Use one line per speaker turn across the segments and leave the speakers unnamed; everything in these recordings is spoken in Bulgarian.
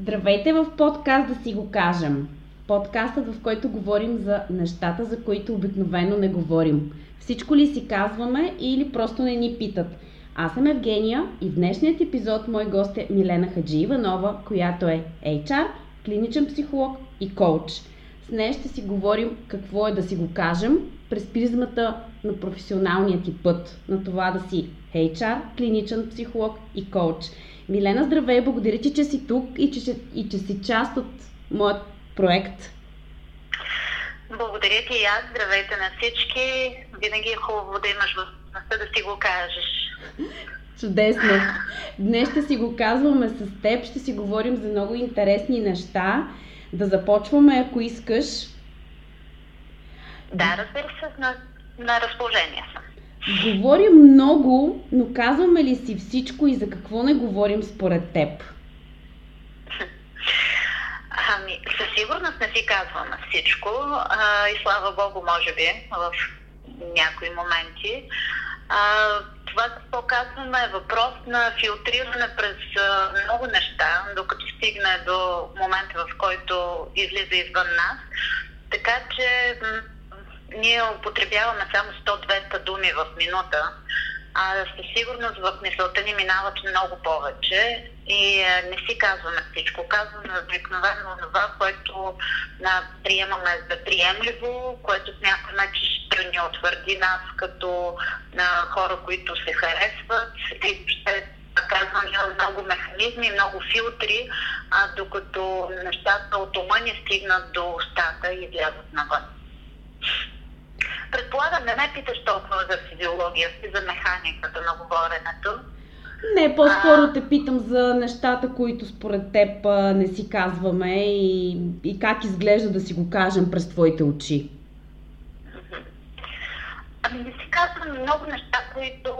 Здравейте в подкаст да си го кажем. Подкастът, в който говорим за нещата, за които обикновено не говорим. Всичко ли си казваме или просто не ни питат. Аз съм Евгения и в днешният епизод мой гост е Милена Хаджи Иванова, която е HR, клиничен психолог и коуч. С нея ще си говорим какво е да си го кажем през призмата на професионалния ти път, на това да си HR, клиничен психолог и коуч. Милена, здравей! Благодаря ти, че си тук и че, и че си част от моят проект.
Благодаря ти и аз. Здравейте на всички. Винаги е хубаво да имаш възможността да си го кажеш.
Чудесно! Днес ще си го казваме с теб, ще си говорим за много интересни неща. Да започваме, ако искаш.
Да, разбира се, на, на разположение съм.
Говорим много, но казваме ли си всичко и за какво не говорим според теб?
Ами, със сигурност не си казваме всичко а, и слава Богу, може би, в някои моменти. А, това, какво казваме, е въпрос на филтриране през а, много неща, докато стигне до момента, в който излиза извън нас. Така че ние употребяваме само 100-200 думи в минута, а със сигурност в мисълта ни минават много повече и а, не си казваме всичко. Казваме обикновено това, което а, приемаме за приемливо, което смятаме, че ще ни утвърди нас като а, хора, които се харесват и ще казвам, има много механизми, много филтри, а, докато нещата от ума ни стигнат до устата и излязат навън. Предполагам, не ме питаш толкова за физиологията и за механиката на говоренето.
Не, по-скоро а... те питам за нещата, които според теб не си казваме и, и как изглежда да си го кажем през твоите очи.
Ами не си казвам много неща, които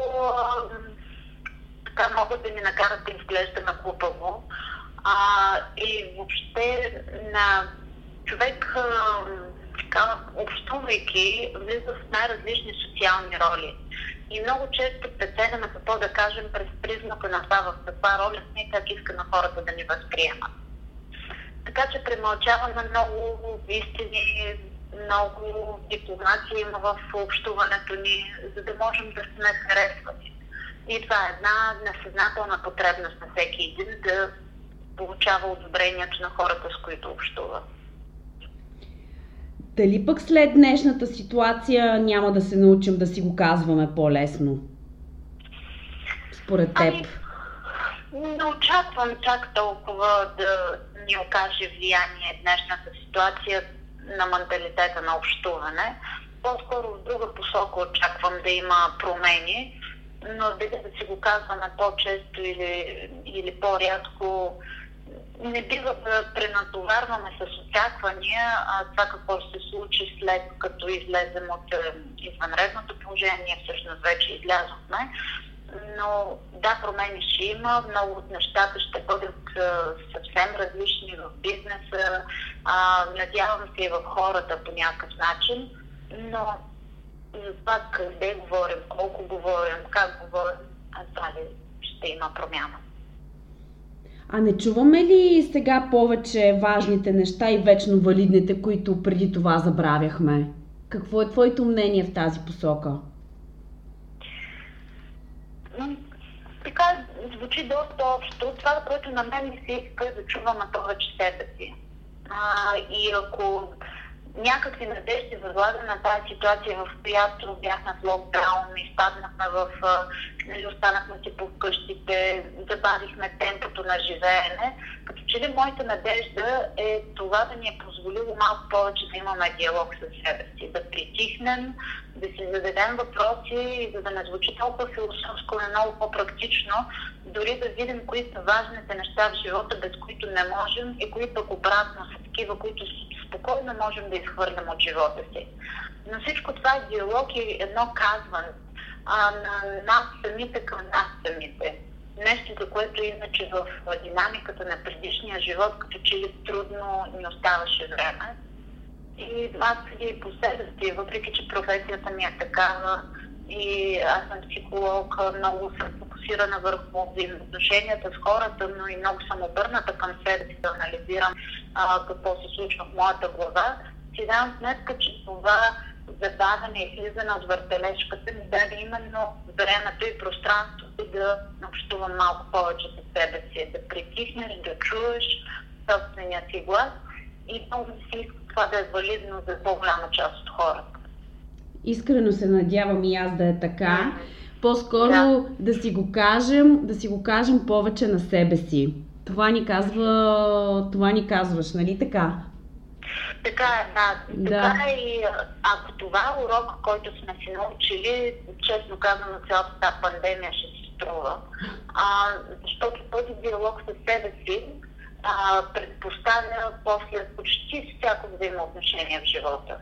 така могат да ни накарат да изглеждаме глупаво. А, и въобще на човек така, общувайки, влиза в най-различни социални роли. И много често преценяме какво да кажем през призмата на това в каква роля сме и как искаме хората да ни възприемат. Така че премълчаваме много истини, много дипломация има в общуването ни, за да можем да сме харесвани. И това е една несъзнателна потребност на всеки един да получава одобрението на хората, с които общува.
Дали пък след днешната ситуация няма да се научим да си го казваме по-лесно? Според теб.
Ами, не очаквам чак толкова да ни окаже влияние днешната ситуация на менталитета на общуване. По-скоро в друга посока очаквам да има промени, но дали да си го казваме по-често или, или по-рядко, не бива да пренатоварваме с очаквания а, това какво ще се случи след като излезем от е, извънредното положение, всъщност вече излязохме. Но да, промени ще има, много от нещата ще бъдат а, съвсем различни в бизнеса, а, надявам се и в хората по някакъв начин, но за това къде говорим, колко говорим, как говорим, това ли ще има промяна.
А не чуваме ли сега повече важните неща и вечно валидните, които преди това забравяхме? Какво е твоето мнение в тази посока?
Така звучи доста общо. Това, което на мен ми се иска е да чуваме повече себе си. А, и ако някакви надежди възлагам на тази ситуация, в която бяхме в локдаун, изпаднахме в... Нали, останахме си по къщите, забавихме темпото на живеене. Като че ли моята надежда е това да ни е позволило малко повече да имаме диалог с себе си, да притихнем, да си зададем въпроси за да не звучи толкова философско, но много по-практично, дори да видим кои са важните неща в живота, без които не можем и кои пък обратно са такива, които спокойно можем да изхвърлям от живота си. Но всичко това е диалог и едно казване а, на нас самите към нас самите. Нещо, за което иначе в динамиката на предишния живот, като че ли трудно ни оставаше време. И аз и по себе си, въпреки че професията ми е такава и аз съм психолог, много съм фокусирана върху взаимоотношенията с хората, но и много съм обърната към себе си да анализирам а, какво се случва в моята глава, си давам сметка, че това забавяне и слизане от въртележката ми даде именно времето и пространството да общувам малко повече с себе си, да притихнеш, да чуеш собствения си глас и много ми се иска това да е валидно за по-голяма част от хората.
Искрено се надявам и аз да е така. По-скоро да. да си го кажем, да си го кажем повече на себе си. Това ни казва, това ни казваш, нали така?
Така е, да. да. Така е и ако това е урок, който сме си научили, честно казано, цялата тази пандемия ще си струва. А, защото този диалог с себе си а, предпоставя после почти всяко взаимоотношение в живота.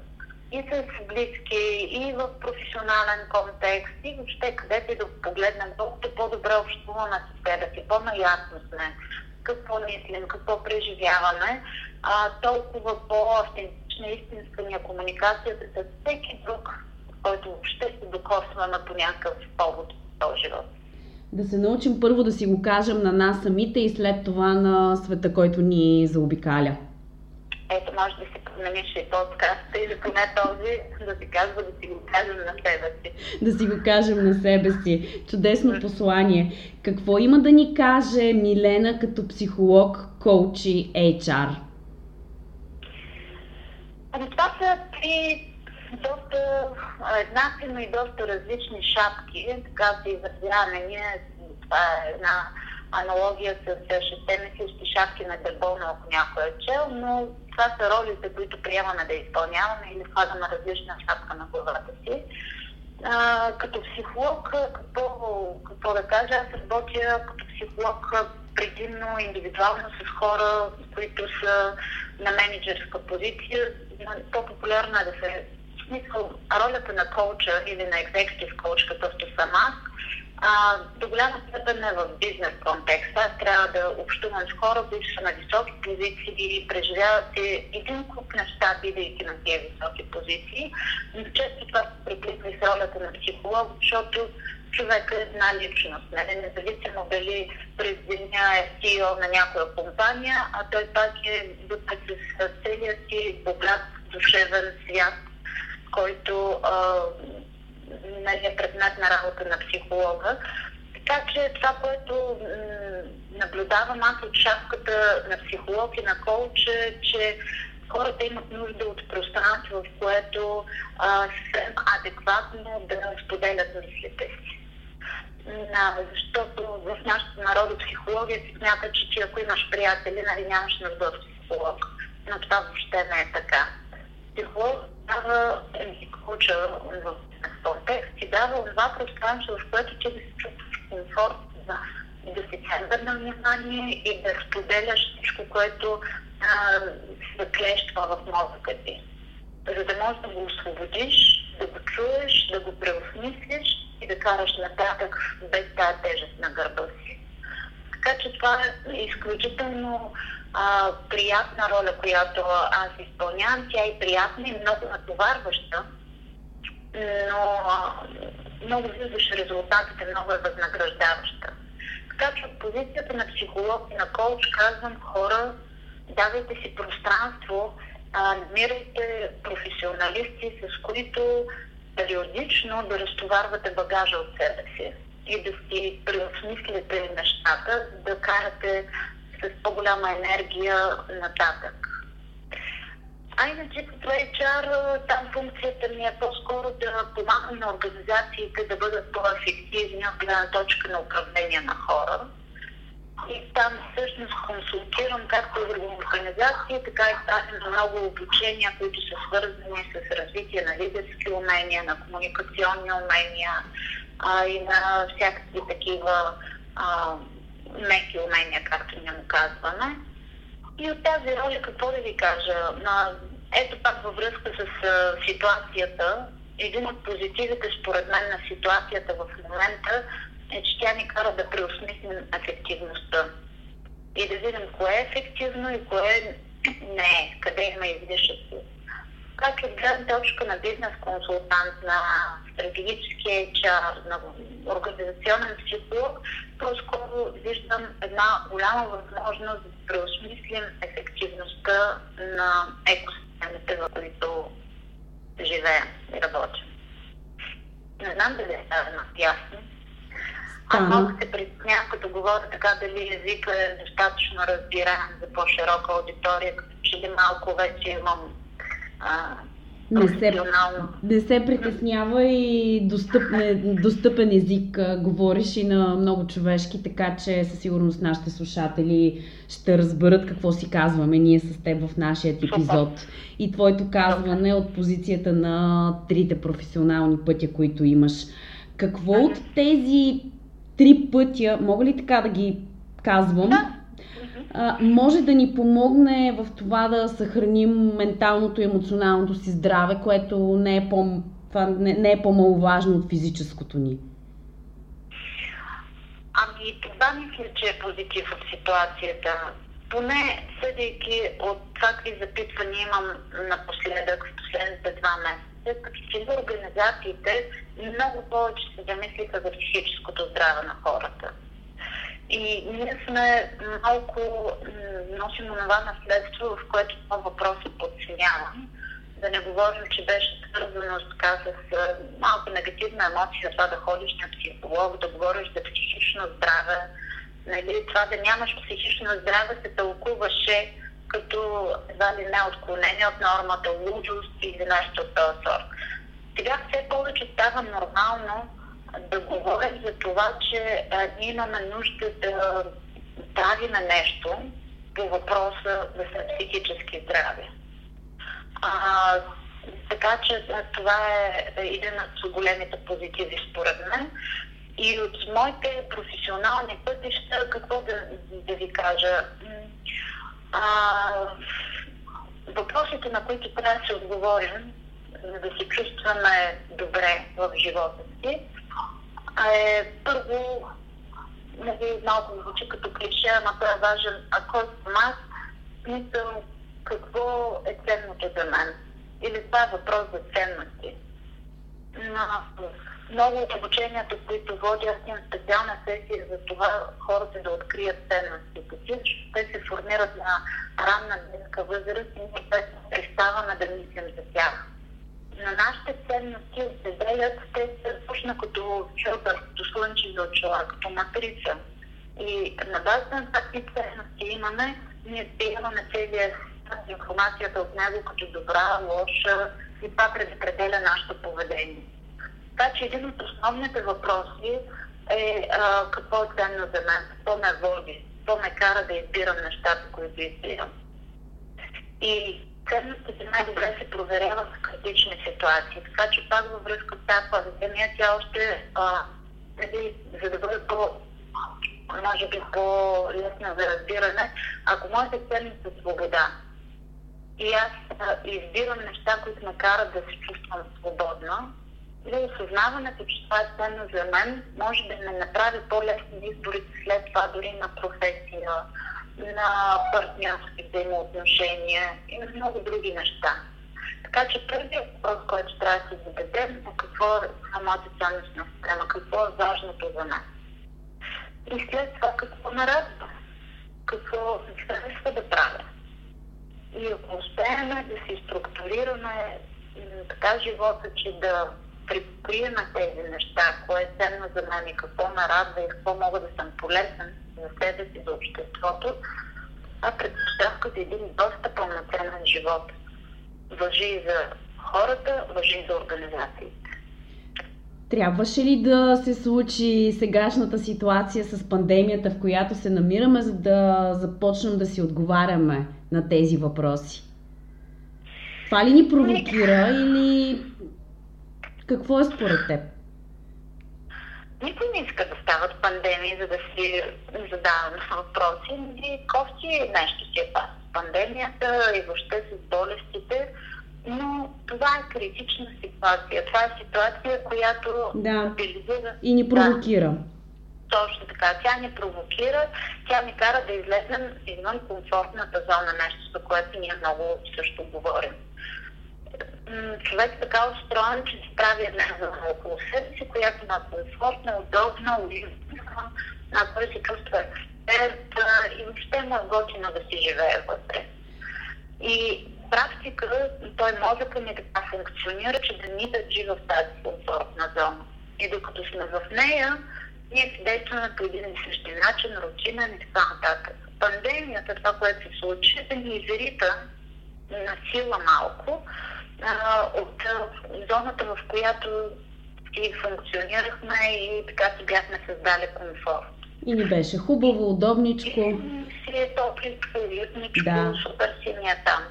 И с близки, и в професионален контекст, и въобще където и да погледнем, колкото по-добре общуваме с себе си, по-наясно сме, какво мислим, какво преживяваме, а, толкова по-автентична истинска ни е комуникацията с всеки друг, който въобще се докосваме по някакъв повод в този живот
да се научим първо да си го кажем на нас самите и след това на света, който ни заобикаля.
Ето, може да си промениш и подкаста или поне този, да си казва да си го кажем на себе си.
Да си го кажем на себе си. Чудесно послание. Какво има да ни каже Милена като психолог, коуч и HR?
Ами това са три доста еднакви, но и доста различни шапки, така се изразяваме ние. Това е една аналогия с шесте мислещи шапки на дърбона, ако някой е чел, но това са ролите, които приемаме да изпълняваме или слагаме различна шапка на главата си. А, като психолог, какво, какво да кажа, аз работя като психолог предимно индивидуално с хора, които са на менеджерска позиция. По-популярно е да се смисъл, ролята на коуча или на екзекутив коуч, какъвто съм аз, а, до голяма степен е в бизнес контекст. Аз трябва да общувам с хора, които са на високи позиции и преживяват един куп неща, бидейки на тези високи позиции. Но често това се приплитва с ролята на психолог, защото човек е една личност. Не? Независимо дали през деня е CEO на някоя компания, а той пак е вътре с целият си богат душевен свят който а, нали, е предмет на работа на психолога. Така че това, което наблюдавам аз от шапката на психолог и на коуч е, че хората имат нужда от пространство, в което съвсем адекватно да споделят мислите си. А, защото в нашата народопсихология се смята, че ти ако имаш приятели, нали, нямаш нужда от психолог. Но това въобще не е така. Психолог дава коуча в контекст и дава това пространство, в което ти да се чувстваш комфорт, да, да си център на внимание и да споделяш всичко, което а, се клещва в мозъка ти. За да можеш да го освободиш, да го чуеш, да го преосмислиш и да караш нататък без тази тежест на гърба си. Така че това е изключително а, приятна роля, която аз изпълнявам. Тя е приятна и много натоварваща, но много виждаш резултатите, много е възнаграждаваща. Така че от позицията на психолог и на коуч казвам хора, давайте си пространство, а, намирайте професионалисти, с които периодично да разтоварвате багажа от себе си и да си преосмислите нещата, да карате с по-голяма енергия нататък. А иначе като HR, там функцията ми е по-скоро да помагам на организациите да бъдат по-ефективни от гледна точка на управление на хора. И там всъщност консултирам както в организации, така и правим много обучения, които са свързани с развитие на лидерски умения, на комуникационни умения а, и на всякакви такива а, меки умения, както ние му казваме. И от тази роля какво да ви кажа? На, ето пак във връзка с а, ситуацията, един от позитивите според мен на ситуацията в момента е, че тя ни кара да преосмислим ефективността. И да видим кое е ефективно и кое не е, къде има излишъци. Как от гледна точка на бизнес консултант, на стратегически HR, на организационен психолог, по-скоро виждам една голяма възможност да преосмислим ефективността на екосистемите, в които живеем и работим. Не знам дали е става ясно. Аз много се притеснявам, като говоря така, дали езика е достатъчно разбираем за по-широка аудитория, като че ли малко вече имам а,
не се, не се притеснява и достъпен, достъпен език а, говориш и на много човешки, така че със сигурност нашите слушатели ще разберат какво си казваме ние с теб в нашия епизод. И твоето казване от позицията на трите професионални пътя, които имаш. Какво от тези три пътя, мога ли така да ги казвам?
Да
а, може да ни помогне в това да съхраним менталното и емоционалното си здраве, което не е, по, това не, не е по-маловажно от физическото ни?
Ами, това мисля, че е позитив от ситуацията. Поне съдейки от това какви запитвания имам напоследък в последните два месеца, като че организациите много повече се замислиха за психическото здраве на хората. И ние сме малко, носим това наследство, в което това въпрос е подценяван. Да не говорим, че беше свързано така с малко негативна емоция, това да ходиш на психолог, да говориш за психично здраве. Нали, това да нямаш психично здраве се тълкуваше като едва ли не отклонение от нормата, лудост или нещо от този сорт. Сега все повече става нормално да говорим за това, че а, ние имаме нужда да правим нещо по въпроса да сме психически здрави. А, така че това е един от големите позитиви според мен. И от моите професионални пътища, какво да, да ви кажа? А, въпросите, на които трябва да се отговорим, за да се чувстваме добре в живота си, е първо, нали, малко звучи като клише, ама това е важен, ако съм аз, смисъл какво е ценното за мен. Или това е въпрос за ценности. Но много от обученията, които водя, аз имам специална сесия за това хората да открият ценностите си, защото те се формират на ранна детска възраст и ние преставаме да мислим за тях на нашите ценности определят, те се почна като филтър, като слънчеви очила, като матрица. И на базата на такива ценности имаме, ние спираме целият информацията от него като добра, лоша и това предопределя нашето поведение. Така че един от основните въпроси е а, какво е ценно за мен, какво ме води, какво ме кара да избирам нещата, които избирам. И ценностите най-добре се проверяват в критични ситуации. Така че пак във връзка с тази пандемия, тя още, а, нали, за да бъде по, може би по-лесна за разбиране, ако моите ценности са свобода и аз а, избирам неща, които ме карат да се чувствам свободна, или осъзнаването, че това е ценно за мен, може да ме направи по-лесни изборите след това дори на професия, на партньорски взаимоотношения и на много други неща. Така че първият въпрос, който трябва да си зададем е какво е самата ценностна система, какво е важното за нас. И след това какво нарадва, какво се харесва да правя. И ако успеем да си структурираме така живота, че да припокрием тези неща, кое е ценно за мен и какво ме радва и какво мога да съм полезен за себе си, за обществото, това предпоставка за един доста пълноценен живот. Въжи и за хората, въжи и за организациите.
Трябваше ли да се случи сегашната ситуация с пандемията, в която се намираме, за да започнем да си отговаряме на тези въпроси? Това ли ни провокира или какво е според теб?
Никой не иска да стават пандемии, за да си задаваме въпроси. И кофти нещо си е пас. Пандемията и въобще с болестите, но това е критична ситуация. Това е ситуация, която
да. мобилизира. И ни провокира. Да.
Точно така. Тя ни провокира, тя ни кара да излезем извън комфортната зона, нещо, за което ние много също говорим човек така устроен, че се прави една зона около себе си, която е комфортна, удобна, уютна, а той се чувства експерт и въобще му е готино да си живее вътре. И практика, той мозъка ни така функционира, че да ни държи в тази комфортна зона. И докато сме в нея, ние се действаме по един и същи начин, рутинен и така нататък. Пандемията, това, което се случи, да ни изрита на сила малко а, от зоната, в която и функционирахме и така си бяхме създали комфорт.
И ни беше хубаво, удобничко.
И си е топличко, уютничко, да. супер си ни е там.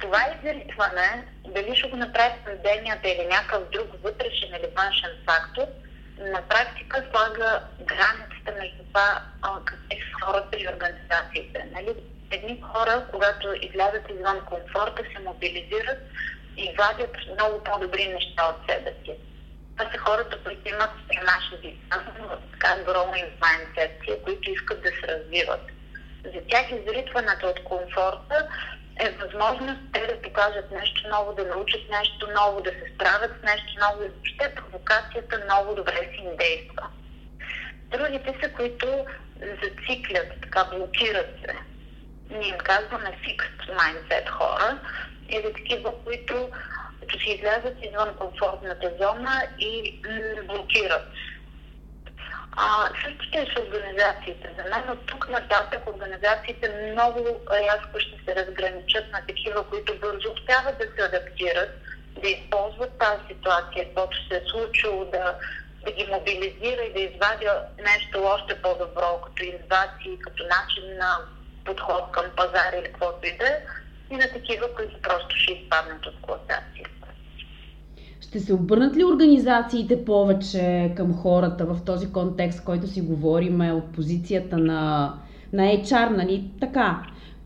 Това изритване, дали ще го направи пандемията или някакъв друг вътрешен или външен фактор, на практика слага границата между това какви са хората и организациите. Нали? Едни хора, когато излязат извън комфорта, се мобилизират и вадят много по-добри неща от себе си. Това са хората, които имат наши така growing mindset, които искат да се развиват. За тях изритването от комфорта е възможност те да покажат нещо ново, да научат нещо ново, да се справят с нещо ново и въобще провокацията много добре си им действа. Другите са, които зациклят, така блокират се. Ние им казваме fixed mindset хора или такива, които като си излязат извън комфортната зона и блокират. А, същото е с организациите. За мен от тук нататък организациите много рязко ще се разграничат на такива, които бързо успяват да се адаптират, да използват тази ситуация, каквото се е случило, да, да ги мобилизира и да извадя нещо още по-добро, като инновации, като начин на подход към пазара или каквото и да е, и на такива, които просто ще изпаднат от класация.
Ще се обърнат ли организациите повече към хората в този контекст, който си говорим от позицията на, на HR, нали? Така.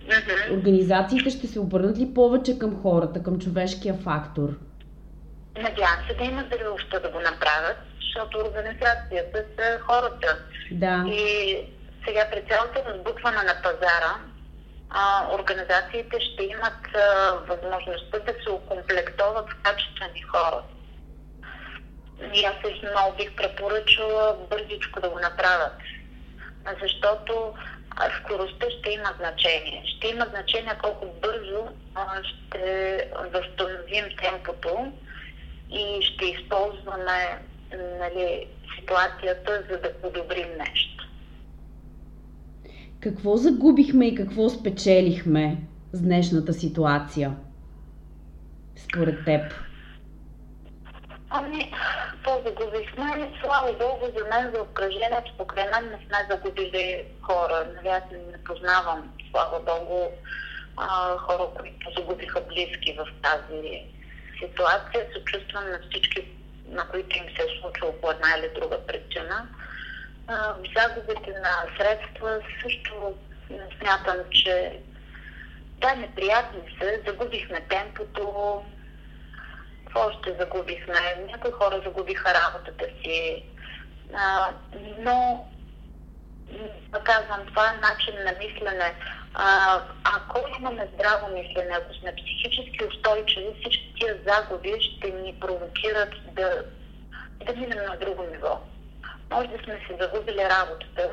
Uh-huh. Организациите ще се обърнат ли повече към хората, към човешкия фактор?
Надявам се да имат зрелостта да го направят, защото организацията са хората.
Да.
И сега при цялото разбутване на пазара, а, организациите ще имат а, възможността да се окомплектоват с качествени хора. И аз също много бих препоръчала бързичко да го направят. Защото скоростта ще има значение. Ще има значение колко бързо ще възстановим темпото и ще използваме нали, ситуацията, за да подобрим нещо.
Какво загубихме и какво спечелихме с днешната ситуация? Според теб?
Ами, по-загубихме. Слава Богу, за мен, за обкръжението покрай мен не сме загубили хора. Нали, аз не познавам, слава Богу, хора, които загубиха близки в тази ситуация. Съчувствам на всички, на които им се е случило по една или друга причина. Загубите на средства също смятам, че да, неприятни са. Загубихме темпото, още загубихме. Някои хора загубиха работата си. А, но, казвам, това е начин на мислене. А, ако имаме здраво мислене, ако сме психически устойчиви, всички тия загуби ще ни провокират да, да минем на друго ниво. Може да сме се загубили работата,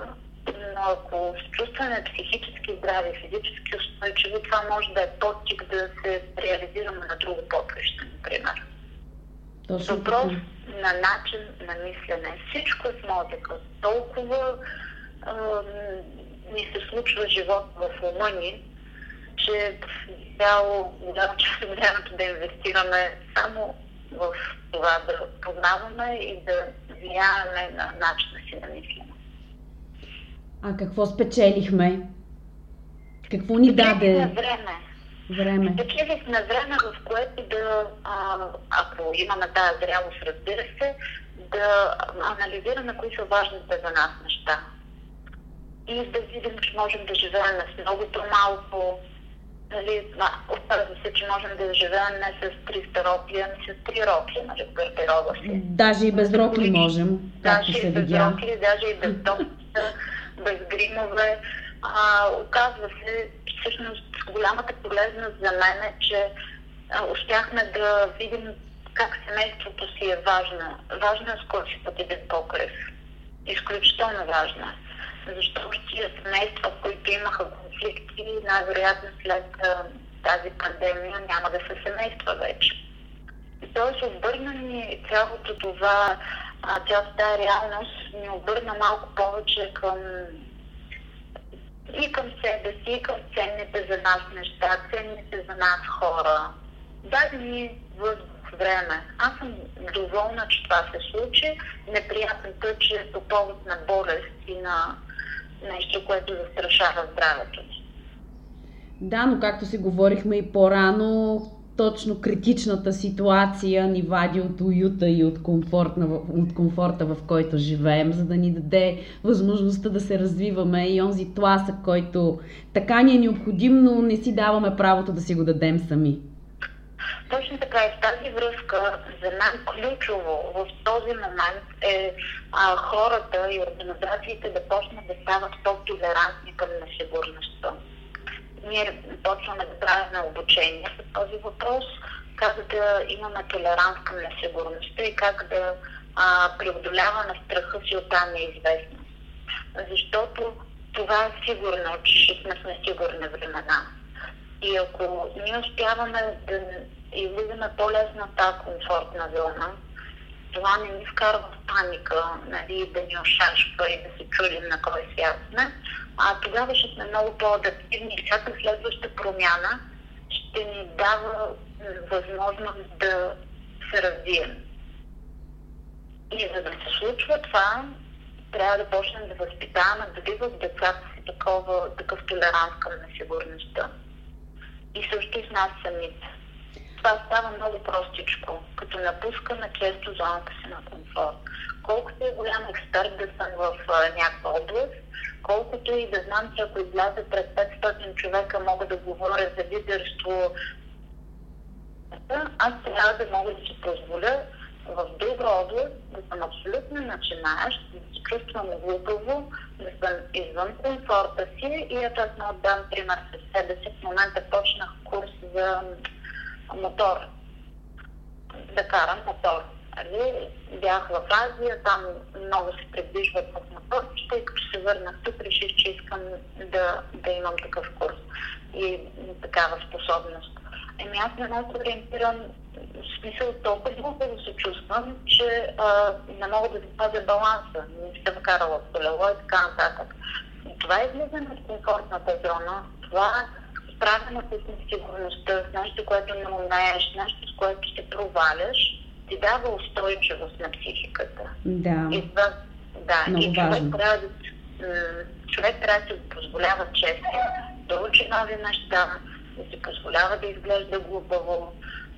но ако се чувстваме психически здрави, физически устойчиви, това може да е подтик да се реализираме на друго поприще, например. Точно Въпрос на начин на мислене. Всичко е с мозъка. Толкова ни се случва живот в ума ни, че цяло голяма част от времето да инвестираме само в това да познаваме и да влияеме на начина си на мислене.
А какво спечелихме? Какво ни даде?
време
време.
Спечелихме време, в което да, а, ако имаме тази зрялост, разбира се, да анализираме кои са важните за нас неща. И да видим, че можем да живеем с многото малко. Нали, оказва се, че можем да живеем не с 300 рокли, ами с 3 рокли нали, в гардероба си.
Даже и без рокли можем,
както даже се видя. Даже и без рокли, даже и без топчета, без гримове. А, оказва се, всъщност голямата полезност за мен е, че успяхме да видим как семейството си е важно. Важно е с кой си път един покрив. Изключително важно е. Защото тия семейства, които имаха конфликти, най-вероятно след тази пандемия няма да са семейства вече. Тоест обърна ни цялото това, цялата тази реалност ни обърна малко повече към и към себе си, и към ценните за нас неща, ценните за нас хора. Даде ни въздух, време. Аз съм доволна, че това се случи. Неприятното е, че е по повод на болест и на нещо, което застрашава здравето ни.
Да, но както си говорихме и по-рано, точно критичната ситуация ни вади от уюта и от, от комфорта, в който живеем, за да ни даде възможността да се развиваме и онзи тласък, който така ни е необходим, но не си даваме правото да си го дадем сами.
Точно така и в тази връзка за мен ключово в този момент е а, хората и организациите да почнат да стават по-толерантни към несигурността ние почваме да правим обучение с този въпрос, как да имаме толеранс към несигурността и как да а, преодоляваме страха си от тази неизвестност. Защото това е сигурно, че сме в несигурни времена. И ако ние успяваме да излизаме по-лесно от тази комфортна зона, това не ни вкарва в паника, нали, да ни ошашва и да се чудим на кой свят сме, а тогава ще сме много по-адаптивни и всяка следваща промяна ще ни дава възможност да се развием. И за да се случва това, трябва да почнем да възпитаваме, да биват децата си такова, такъв толеранс към несигурността. И също и с нас самите. Това става много простичко, като напускаме често зоната си на комфорт. Колкото е голям експерт да съм в някаква област, колкото и да знам, че ако изляза пред 500 човека, мога да говоря за лидерство, аз трябва да мога да си позволя в друга област да съм абсолютно начинаещ, да се чувствам глупаво, да съм извън комфорта си и ето аз мога дам пример с себе си. В момента почнах курс за мотор. Да карам мотор. Али, бях в Азия, там много се придвижват в моторчета и като се върнах тук, реших, че искам да, да имам такъв курс и такава способност. Еми аз не мога да ориентирам в смисъл толкова глупо да се чувствам, че а, не мога да запазя баланса. Не съм карала в колело и така нататък. Това е излизане от комфортната зона. Това справяне с несигурността, с нещо, което не умееш, нещо, с което ще проваляш, ти дава устойчивост на психиката.
Да.
И това, да,
Много
и човек трябва, да, човек трябва да си позволява често да учи нови неща, да си позволява да изглежда глупаво,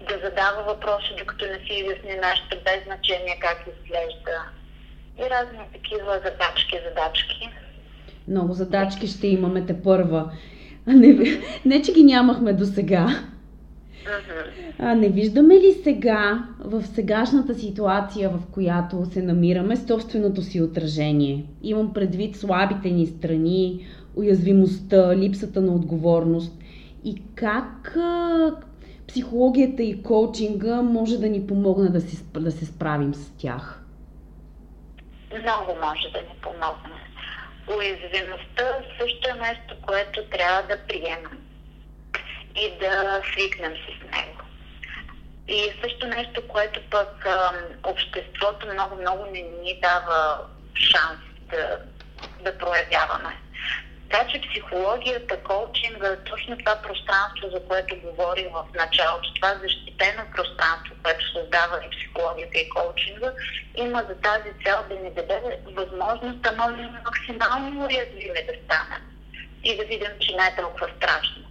да задава въпроси, докато не си изясни нещо без значение как изглежда. И разни такива задачки, задачки.
Много задачки ще имаме те първа. Не, не че ги нямахме до сега. А не виждаме ли сега, в сегашната ситуация, в която се намираме, собственото си отражение? Имам предвид слабите ни страни, уязвимостта, липсата на отговорност. И как психологията и коучинга може да ни помогне да, си, да се справим с тях?
Много може да ни помогне. Уязвимостта също е нещо, което трябва да приемем и да свикнем с него. И също нещо, което пък а, обществото много-много не ни дава шанс да, да проявяваме. Така че психологията, коучинга, точно това пространство, за което говорим в началото, това защитено пространство, което създава и психологията и коучинга, има за тази цел да ни даде възможност да можем максимално уязвими да станем и да видим, че не е толкова страшно.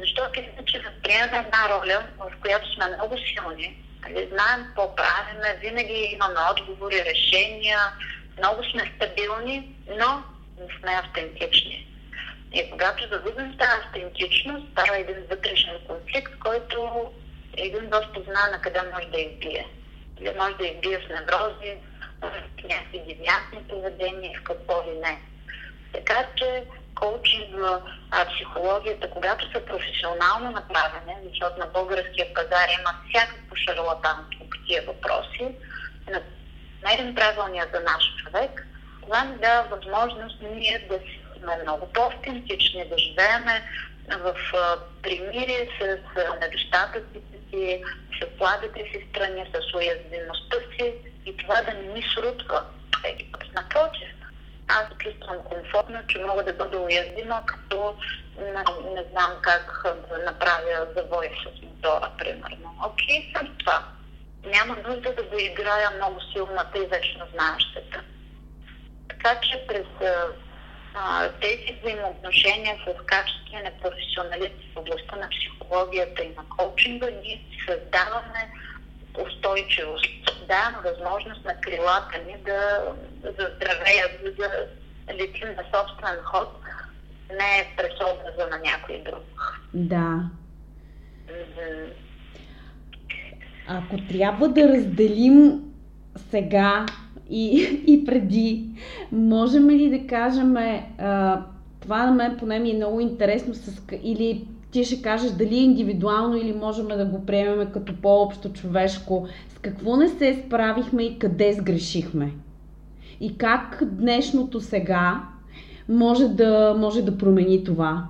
Защото иначе възприемаме една роля, в която сме много силни, нали, знаем какво правим, винаги имаме отговори, решения, много сме стабилни, но не сме автентични. И когато загубим тази автентичност, става един вътрешен конфликт, който един доста знае на къде може да избие. Или може да избие в неврози, в някакви девиантни поведения, в какво ли не. Така че коучинга, а, психологията, когато са професионално направени, защото на българския пазар има всякакво шарлатанство по тия въпроси, намерим правилния за наш човек, това ни дава възможност ние да сме много по-автентични, да живеем в примирие с недостатъците си, с слабите си страни, с уязвимостта си и това да не ни срутва. Напротив, аз се чувствам комфортно, че мога да бъда уязвима, като не, не знам как да направя завой с мотора, примерно. Окей, съм това. Няма нужда да го играя много силната и вечно знаещата. Така че през а, тези взаимоотношения с качествени професионалисти в областта на психологията и на коучинга, ние създаваме устойчивост, даваме възможност на крилата ни да заздравеят, за да летим на собствен ход, не през образа на някой друг.
Да. Ако трябва да разделим сега и, и преди. Можем ли да кажем, а, това на мен поне ми е много интересно, с, или ти ще кажеш дали е индивидуално или можем да го приемем като по-общо човешко, с какво не се справихме и къде сгрешихме? И как днешното сега може да, може да промени това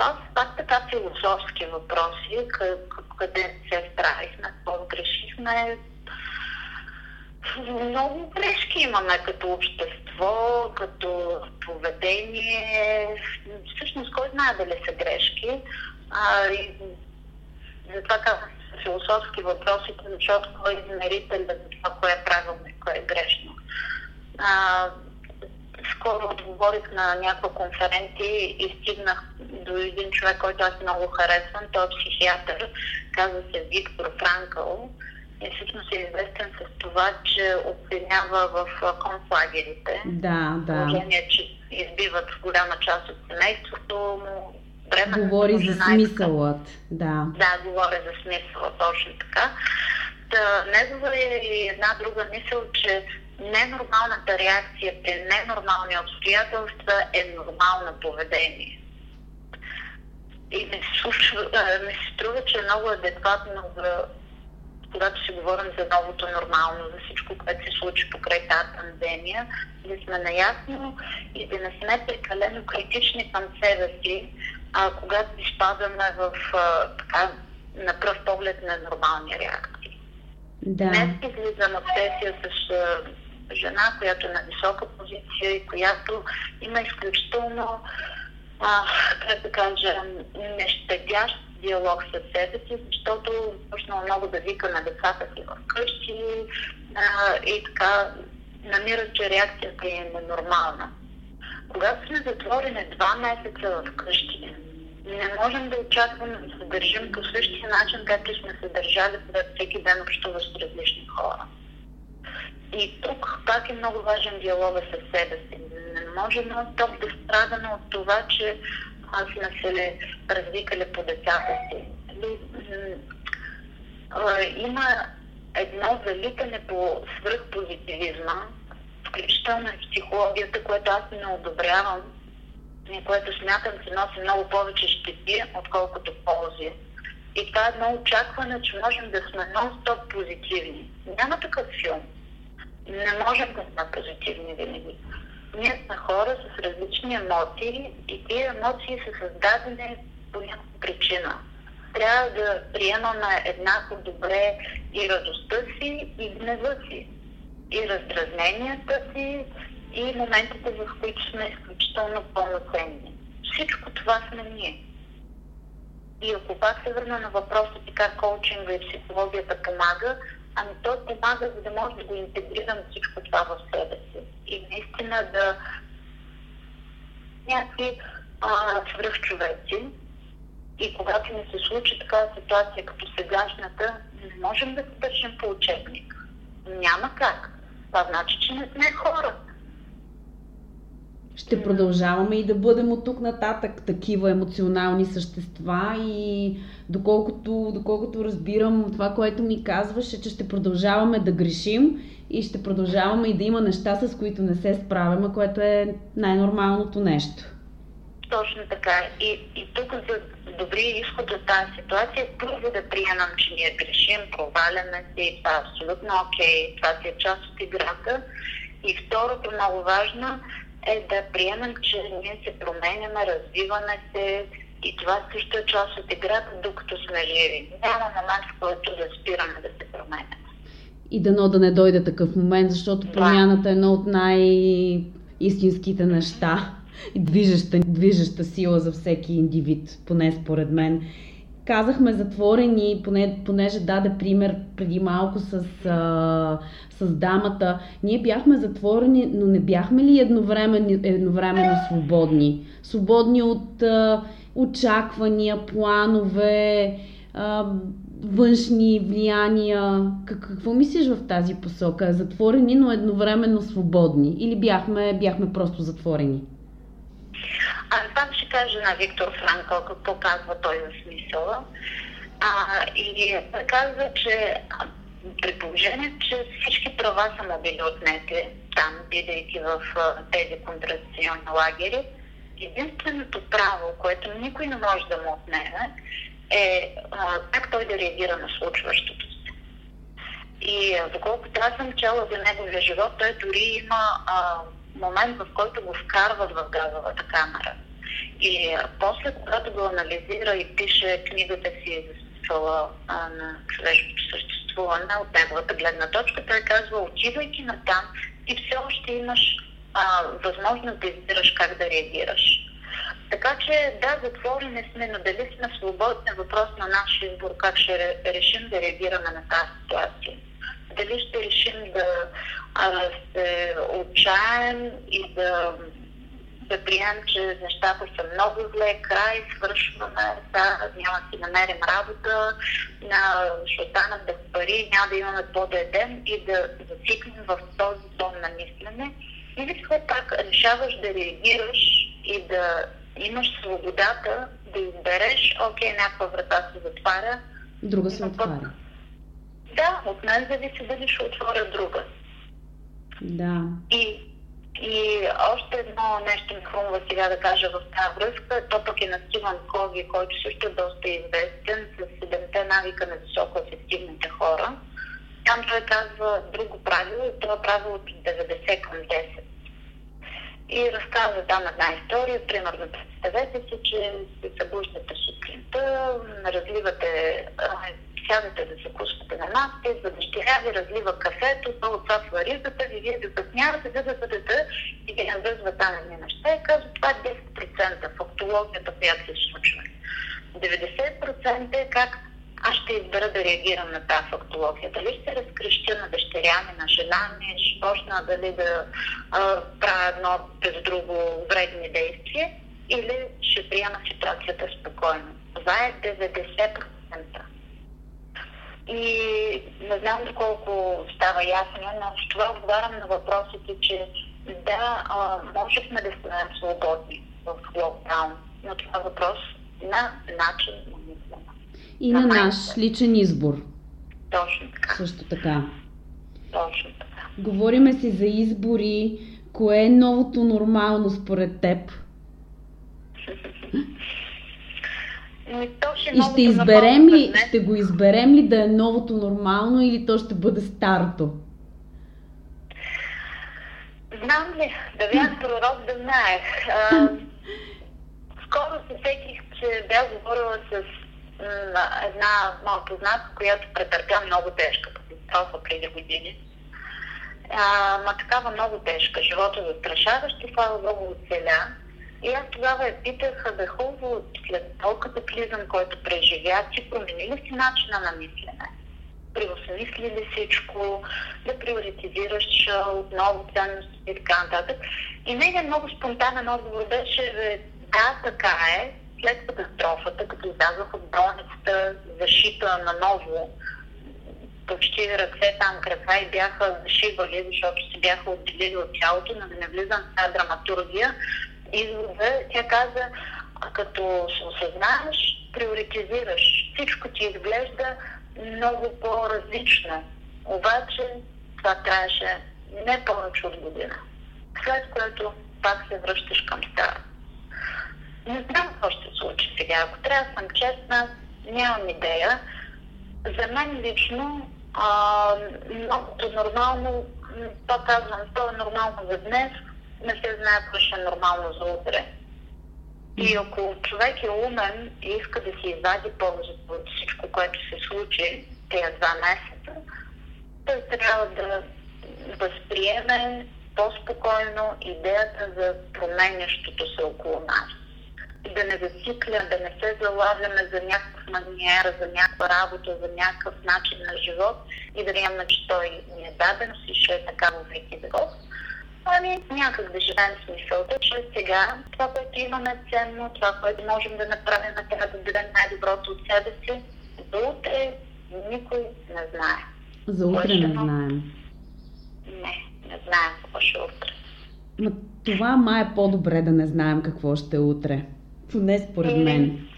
са пак така философски въпроси, къде се справихме, какво грешихме. Много грешки имаме като общество, като поведение. Всъщност, кой знае дали са грешки. А, и затова казвам философски въпроси, защото кой е измерител за това, кое е правилно и кое е грешно. А, скоро отговорих на някаква конференция и стигнах до един човек, който аз много харесвам. Той е психиатър, казва се Виктор Франкъл. И всъщност е известен с това, че обвинява в концлагерите.
Да, да. Положение,
че избиват голяма част от семейството му.
Време говори за смисълът, да.
Да, говори за смисъла, точно така. Та, негова е и една друга мисъл, че ненормалната реакция при ненормални обстоятелства е нормално поведение. И ми се, случва, ми се струва, че е много адекватно, за, когато си говорим за новото нормално, за всичко, което се случи покрай тази пандемия, да сме наясно и да не сме прекалено критични към себе си, а, когато изпадаме в а, така, на пръв поглед на нормални реакции.
Да.
Днес излизам от сесия с жена, която е на висока позиция и която има изключително, а, как да кажа, нещадящ диалог с себе си, защото почнала много да вика на децата си в къщи а, и така намира, че реакцията е ненормална. Когато сме затворени два месеца в къщи, не можем да очакваме да се държим по същия начин, както сме се държали всеки ден общува с различни хора. И тук пак е много важен диалога с себе си. Не може топ да страдаме от това, че сме се развикали по децата си. Има едно залитане по свръхпозитивизма, включително и психологията, което аз не одобрявам и което смятам, че носи много повече щети, отколкото ползи. И това е едно очакване, че можем да сме нон-стоп позитивни. Няма такъв филм не можем да сме позитивни винаги. Ние сме хора с различни емоции и тези емоции са създадени по някаква причина. Трябва да приемаме еднакво добре и радостта си, и гнева си, и раздразненията си, и моментите, в които сме изключително пълноценни. Всичко това сме ние. И ако пак се върна на въпроса ти как коучинга и психологията помага, Ами той помага, за да може да го интегрирам всичко това в себе си. И наистина да някакви свръхчовеци. И когато ни се случи такава ситуация като сегашната, не можем да се държим по учебник. Няма как. Това значи, че не сме хора.
Ще продължаваме и да бъдем от тук нататък такива емоционални същества и доколкото, доколкото разбирам това, което ми казваш, е, че ще продължаваме да грешим и ще продължаваме и да има неща, с които не се справяме, което е най-нормалното нещо.
Точно така. И, и тук за добрия изход от тази ситуация първо да приемам, че ние грешим, проваляме се това е абсолютно окей, това си е част от играта. И второто много важно е да приемем, че ние се променяме, развиваме се и това също е част от играта, докато сме живи. Няма момент, в който да спираме да се променяме.
И дано да не дойде такъв момент, защото промяната е едно от най-истинските неща и движеща, движеща сила за всеки индивид, поне според мен. Казахме затворени, поне, понеже даде пример преди малко с, а, с дамата. Ние бяхме затворени, но не бяхме ли едновременно, едновременно свободни? Свободни от а, очаквания, планове, а, външни влияния. Как, какво мислиш в тази посока? Затворени, но едновременно свободни? Или бяхме, бяхме просто затворени?
Аз пак ще кажа на Виктор Франкъл какво казва той за смисъла. А, и казва, че при положение, че всички права са му били отнети там, бидейки в тези контрационни лагери, единственото право, което никой не може да му отнеме, е а, как той да реагира на случващото се. И доколкото аз съм чела за неговия живот, той дори има а, момент, в който го вкарват в газовата камера. И а, после, когато го анализира и пише книгата си за смисъла на човешкото съществуване от неговата гледна точка, той казва, отивайки на там, ти все още имаш а, възможност да избираш как да реагираш. Така че, да, затворени сме, но дали сме свободни, е въпрос на наш избор, как ще решим да реагираме на тази ситуация. Дали ще решим да а, се отчаем и да, да приемем, че нещата са много зле, край, свършваме, да, няма да си намерим работа, на, ще останат без пари, няма да имаме по да едем и да зацикнем в този тон на мислене. Или все пак решаваш да реагираш и да имаш свободата да избереш, окей, някаква врата се затваря.
Друга се отваря.
Да, от мен зависи дали ще отворя друга.
Да.
И, и още едно нещо ми хрумва сега да кажа в тази връзка. То пък е на Стиван Кови, който също е доста известен с седемте навика на високо ефективните хора. Там той казва друго правило и това правило от 90 към 10 и разказва там една история. Примерно, представете си, че се събуждате сутринта, разливате, сядате да закускате на масата, идва дъщеря ви, разлива кафето, то отцапва ризата ви, вие закъснявате, за да бъдете и ги навъзва там едни неща и казва, това е 10% фактологията, която се случва. 90% е как аз ще избера да реагирам на тази фактология. Дали ще разкрещя на дъщеря ми, на жена ми, ще почна дали да а, правя едно без друго вредни действия или ще приема ситуацията спокойно. Това е 90%. И не знам доколко става ясно, но с това отговарям на въпросите, че да, а, можехме да станем свободни в локдаун, но това е въпрос на начин на мислене
и на наш личен избор.
Точно така.
Също така.
Точно така.
Говориме си за избори. Кое е новото нормално според теб?
Ами,
и ще изберем ли, ще го изберем ли да е новото нормално или то ще бъде старото?
Знам ли, да бях пророк да знаех. скоро се сетих, че бях говорила с една моя позната, която претърпя много тежка катастрофа преди години. А, ма такава много тежка, живота застрашаващ и слава Богу оцеля. И аз тогава я питах, бе хубаво, след толкова катаклизъм, който преживя, ти промени ли си начина на мислене? Преосмисли ли всичко, да приоритизираш отново ценности и така нататък. И нейният много спонтанен отговор беше, да, така е, след катастрофата, като излязох от болницата, защита на ново, почти ръце там крака и бяха зашивали, защото се бяха отделили от тялото, но да не влизам в тази драматургия. Извода, тя каза, като се осъзнаеш, приоритизираш. Всичко ти изглежда много по-различно. Обаче това трябваше не повече от година. След което пак се връщаш към стара. Не знам какво ще случи сега. Ако трябва да съм честна, нямам идея. За мен лично а, многото нормално, то казвам, то е нормално за днес, не се знае какво ще е нормално за утре. И ако човек е умен и иска да си извади ползата от всичко, което се случи тези два месеца, той трябва да възприеме по-спокойно идеята за променящото се около нас. И да не зацикля, да не се залавяме за някакъв маниер, за някаква работа, за някакъв начин на живот и да приемаме, че той ни е даден си ще е така във веки веков. Ами някак да живеем с мисълта, че сега това, което имаме ценно, това, което можем да направим, трябва да дадем най-доброто от себе си. За утре никой не знае.
За утре не знаем.
Не, не знаем какво ще е утре.
Но това май е по-добре да не знаем какво ще е утре. Поне според мен.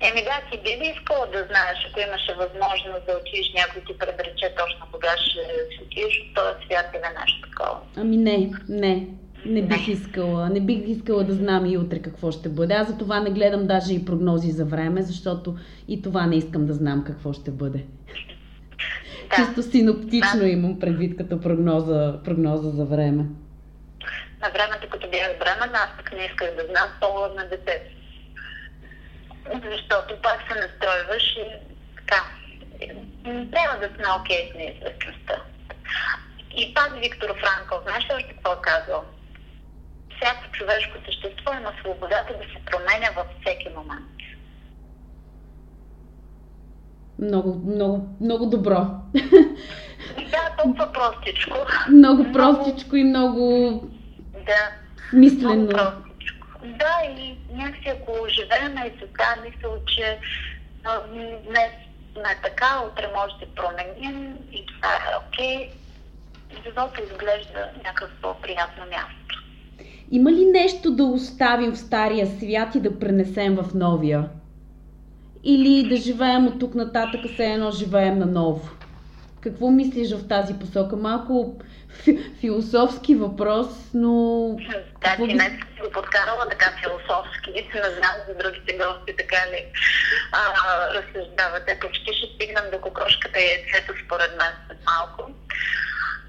Еми да, ти би ли искала да знаеш, ако имаше възможност да отидеш, някой ти предрече точно кога ще си отидеш от този свят или нещо такова?
Ами не, не. Не бих искала. Не бих искала да знам и утре какво ще бъде. Аз за това не гледам даже и прогнози за време, защото и това не искам да знам какво ще бъде. Да. Чисто синоптично да. имам предвид като прогноза, прогноза за време.
На времето, като бях бременна, аз пък не исках да знам пола на детето защото пак се настройваш и така. Трябва да сме окей с неизвестността. И пак Виктор Франков, знаеш ли още какво е казал? Всяко човешко същество има свободата да се променя във всеки момент.
Много, много, много добро.
Да, толкова простичко.
Много простичко и много
да,
смислено.
Много да, и някакси ако живеем и с тази мисъл, че а, днес сме така, утре може да променим и това е окей, живота изглежда някакво по-приятно място.
Има ли нещо да оставим в стария свят и да пренесем в новия? Или да живеем от тук нататък, все едно живеем на ново? Какво мислиш в тази посока? Малко философски въпрос, но...
Ти не си го подкарала така философски. Не знам за другите гости така ли а, разсъждавате. Почти ще стигнем до кокошката и яйцето според мен след малко.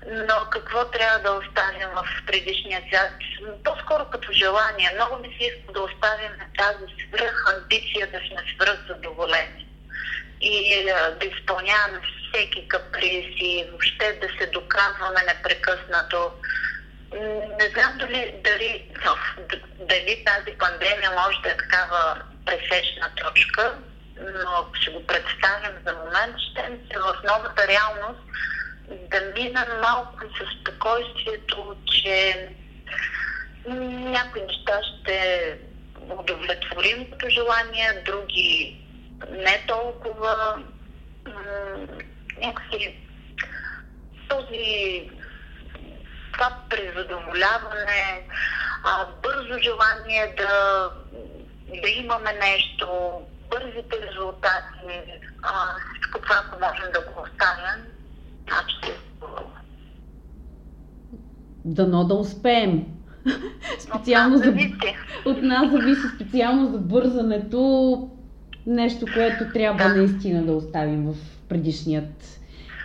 Но какво трябва да оставим в предишния свят? По-скоро като желание. Много ми се иска да оставим тази свръх амбиция да сме свръх задоволени и да изпълняваме всеки каприз и въобще да се доказваме непрекъснато. Не знам дали, дали, дали тази пандемия може да е такава пресечна точка, но ако ще го представим за момент, ще се в новата реалност да минем малко с спокойствието, че някои неща ще удовлетворим като желания, други не толкова. Някакси този това презадоволяване, а, бързо желание да, да имаме нещо, бързите резултати, а, всичко това, ако можем да го оставим, значи е
Дано да успеем. специално за... От нас зависи специално за бързането. Нещо, което трябва да. наистина да оставим в предишният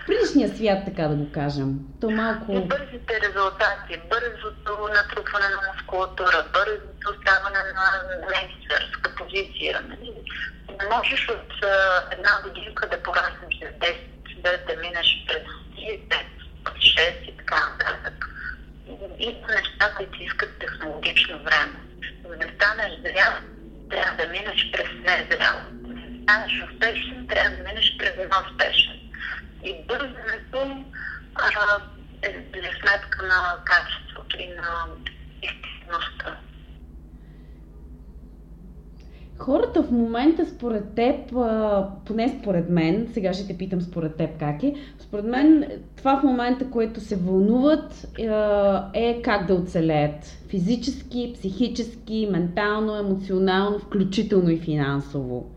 предишния свят, така да го кажем. То малко...
И бързите резултати, бързото натрупване на мускулатура, бързото ставане на менеджерска позиция. Нали? Не можеш от една годинка да пораснеш с 10, да, да минеш през 5, 6 и така нататък. И неща, които искат технологично време. За да станеш зрял, трябва да минеш през незрял. За да станеш успешен, трябва да минеш през едно успешен. И бързането е за сметка на качеството и на истинността.
Хората в момента според теб, поне според мен, сега ще те питам според теб как е, според мен това в момента, което се вълнуват е как да оцелеят. Физически, психически, ментално, емоционално, включително и финансово.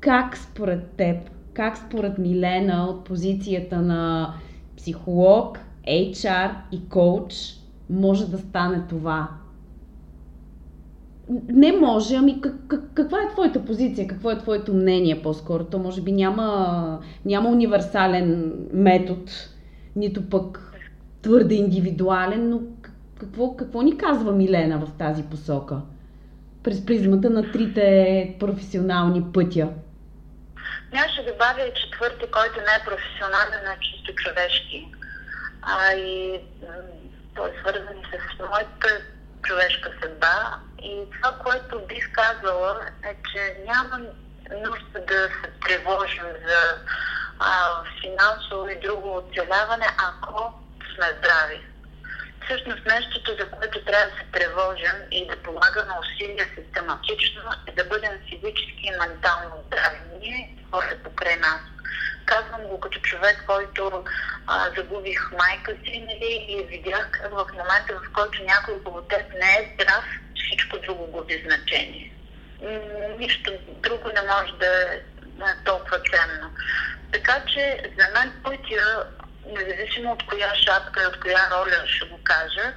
Как според теб, как според Милена от позицията на психолог, HR и коуч може да стане това? Не може, ами как, как, каква е твоята позиция, какво е твоето мнение по-скоро? То може би няма, няма универсален метод, нито пък твърде индивидуален, но какво, какво ни казва Милена в тази посока? През призмата на трите професионални пътя.
Аз ще добавя и четвърти, който не е професионален, а чисто човешки. А и той е свързан с моята човешка съдба. И това, което бих казала е, че няма нужда да се тревожим за а, финансово и друго оцеляване, ако сме здрави. Всъщност нещото, за което трябва да се тревожим и да полагаме усилия систематично, е да бъдем физически и ментално здрави. Ние хората покрай нас. Казвам го като човек, който а, загубих майка си нали, и видях в момента, в който някой около теб не е здрав, всичко друго губи значение. Нищо друго не може да е толкова ценно. Така че за мен пътя, независимо от коя шапка и от коя роля ще го кажа,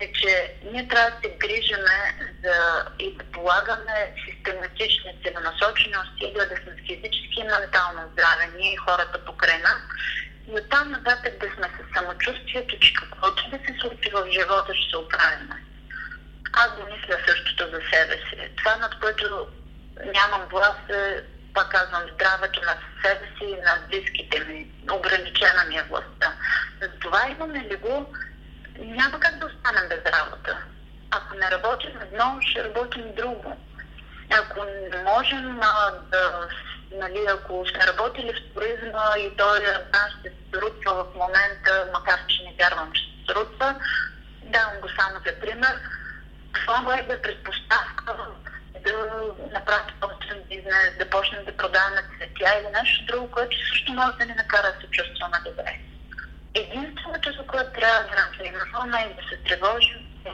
е, че ние трябва да се грижаме за, и да полагаме систематични, целенасочени усилия да сме физически и ментално здраве, ние и хората покрай нас. И оттам нататък да сме с самочувствието, че каквото да се случи в живота, ще се оправим. Аз го мисля същото за себе си. Това, над което нямам власт, е, пак казвам, здравето на себе си и на близките ми. Ограничена ми е властта. Затова имаме ли го, няма как да останем без работа. Ако не работим едно, ще работим друго. Ако можем а, да, нали, ако сме работили в туризма и той бранш ще се срутва в момента, макар че не вярвам, че се срутва, давам го само за пример, това е да предпоставка да направим собствен бизнес, да почнем да продаваме цветя или нещо друго, което също може да ни накара да се чувстваме добре. Единственото, за което трябва да внимаваме и да се тревожим е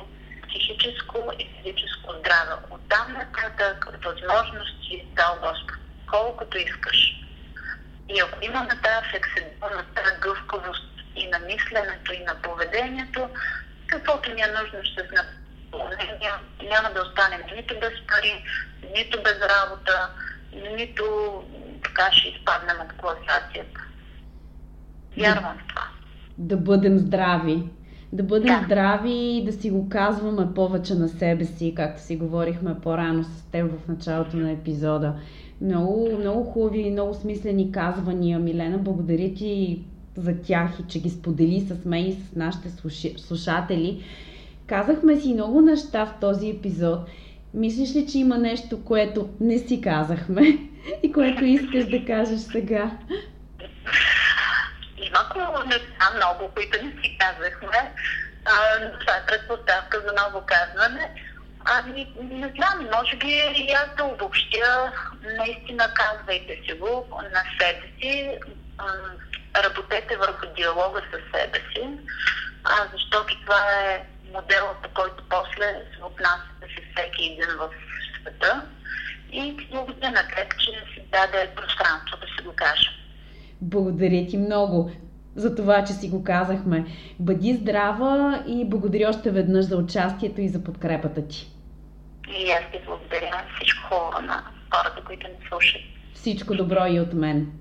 психическо и физическо здраве. Оттам нататък възможности дал Господ, колкото искаш. И ако имаме тази флексибилност, тази гъвкавост и на мисленето, и на поведението, каквото ни е нужно ще сме няма да останем нито без пари, нито без работа, нито така ще изпаднем от класацията. Вярвам в това
да бъдем здрави. Да бъдем да. здрави и да си го казваме повече на себе си, както си говорихме по-рано с теб в началото на епизода. Много, много хубави и много смислени казвания, Милена. Благодаря ти за тях и че ги сподели с мен и с нашите слушатели. Казахме си много неща в този епизод. Мислиш ли, че има нещо, което не си казахме и което искаш да кажеш сега?
Има неща много, които не си казахме. А, това е предпоставка за ново казване. Ами, не знам, може би и аз да обобщя, наистина казвайте си го на себе си, работете върху диалога с себе си, а, защото това е моделът, по който после се отнасяте си всеки един в света. И благодаря на теб, че си даде пространство да си го кажа.
Благодаря ти много за това, че си го казахме. Бъди здрава и благодаря още веднъж за участието и за подкрепата ти.
И аз ти благодаря. Всичко на хората, които ни слушат.
Всичко добро и от мен.